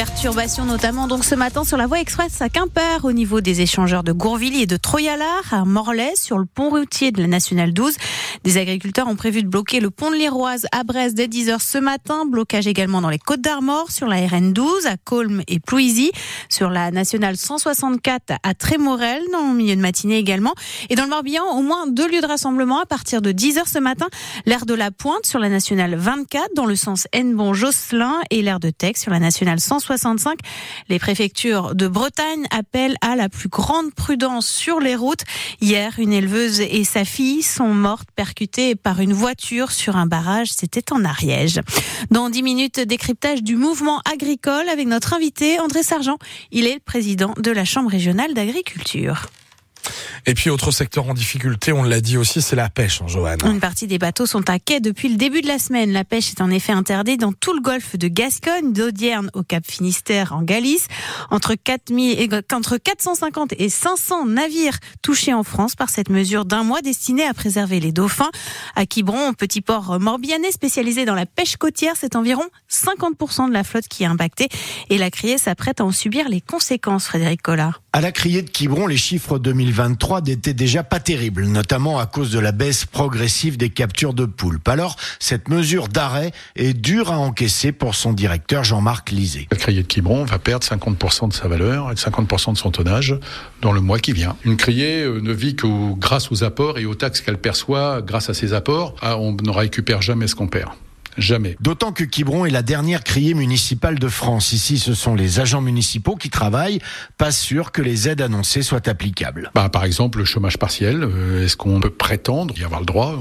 super Perturbations notamment donc ce matin sur la voie express à Quimper au niveau des échangeurs de Gourvilly et de Troyalard à Morlaix sur le pont routier de la nationale 12. Des agriculteurs ont prévu de bloquer le pont de l'Iroise à Brest dès 10h ce matin. Blocage également dans les Côtes d'Armor sur la RN 12 à Colm et Plouisy sur la nationale 164 à Trémorel dans le milieu de matinée également et dans le Morbihan au moins deux lieux de rassemblement à partir de 10h ce matin. L'aire de la Pointe sur la nationale 24 dans le sens Hennebon-Josselin et l'aire de Tex sur la nationale 160 65. Les préfectures de Bretagne appellent à la plus grande prudence sur les routes. Hier, une éleveuse et sa fille sont mortes percutées par une voiture sur un barrage. C'était en Ariège. Dans 10 minutes, décryptage du mouvement agricole avec notre invité André Sargent. Il est le président de la Chambre régionale d'agriculture. Et puis autre secteur en difficulté, on l'a dit aussi, c'est la pêche, en hein, Johan. Une partie des bateaux sont à quai depuis le début de la semaine. La pêche est en effet interdite dans tout le golfe de Gascogne, d'Audierne au Cap Finistère en Galice. Entre, 4000, entre 450 et 500 navires touchés en France par cette mesure d'un mois destinée à préserver les dauphins. À Quiberon, petit port morbihanais spécialisé dans la pêche côtière, c'est environ 50% de la flotte qui est impactée. Et la criée s'apprête à en subir les conséquences, Frédéric Collard. À la criée de Quiberon, les chiffres 2023 n'était déjà pas terrible, notamment à cause de la baisse progressive des captures de poulpes. Alors, cette mesure d'arrêt est dure à encaisser pour son directeur Jean-Marc Lisée. La criée de Quiberon va perdre 50% de sa valeur et 50% de son tonnage dans le mois qui vient. Une criée euh, ne vit que grâce aux apports et aux taxes qu'elle perçoit grâce à ses apports. Ah, on ne récupère jamais ce qu'on perd. Jamais. D'autant que Quiberon est la dernière criée municipale de France. Ici, ce sont les agents municipaux qui travaillent. Pas sûr que les aides annoncées soient applicables. Bah, par exemple, le chômage partiel. Euh, est-ce qu'on peut prétendre y avoir le droit?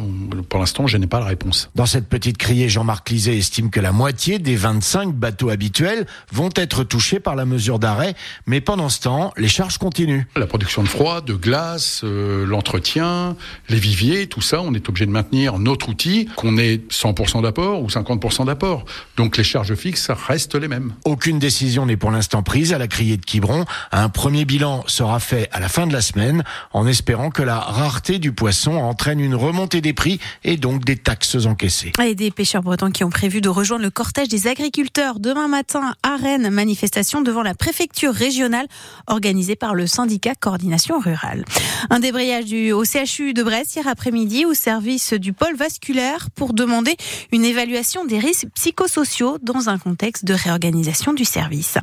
Pour l'instant, je n'ai pas la réponse. Dans cette petite criée, Jean-Marc Lisée estime que la moitié des 25 bateaux habituels vont être touchés par la mesure d'arrêt. Mais pendant ce temps, les charges continuent. La production de froid, de glace, euh, l'entretien, les viviers, tout ça, on est obligé de maintenir notre outil, qu'on ait 100% d'apport ou 50% d'apport. Donc les charges fixes restent les mêmes. Aucune décision n'est pour l'instant prise à la criée de Quiberon. Un premier bilan sera fait à la fin de la semaine en espérant que la rareté du poisson entraîne une remontée des prix et donc des taxes encaissées. Et des pêcheurs bretons qui ont prévu de rejoindre le cortège des agriculteurs demain matin à Rennes, manifestation devant la préfecture régionale organisée par le syndicat Coordination Rurale. Un débrayage du, au CHU de Brest hier après-midi au service du pôle vasculaire pour demander une évaluation des risques psychosociaux dans un contexte de réorganisation du service.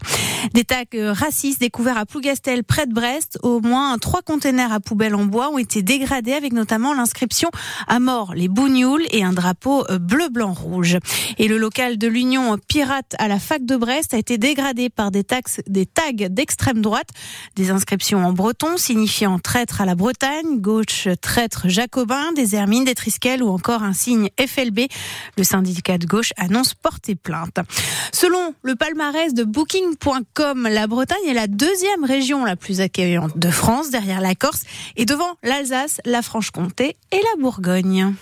Des tags racistes découverts à Plougastel près de Brest. Au moins trois containers à poubelle en bois ont été dégradés avec notamment l'inscription à mort les bougnoules et un drapeau bleu, blanc, rouge. Et le local de l'Union pirate à la fac de Brest a été dégradé par des, tags, des tags d'extrême droite, des inscriptions en breton signifiant traître à la Bretagne, gauche traître jacobin, des hermines, des trisquelles ou encore un signe FLB. Le syndicat syndicat de gauche annonce porter plainte. Selon le palmarès de Booking.com, la Bretagne est la deuxième région la plus accueillante de France, derrière la Corse et devant l'Alsace, la Franche-Comté et la Bourgogne.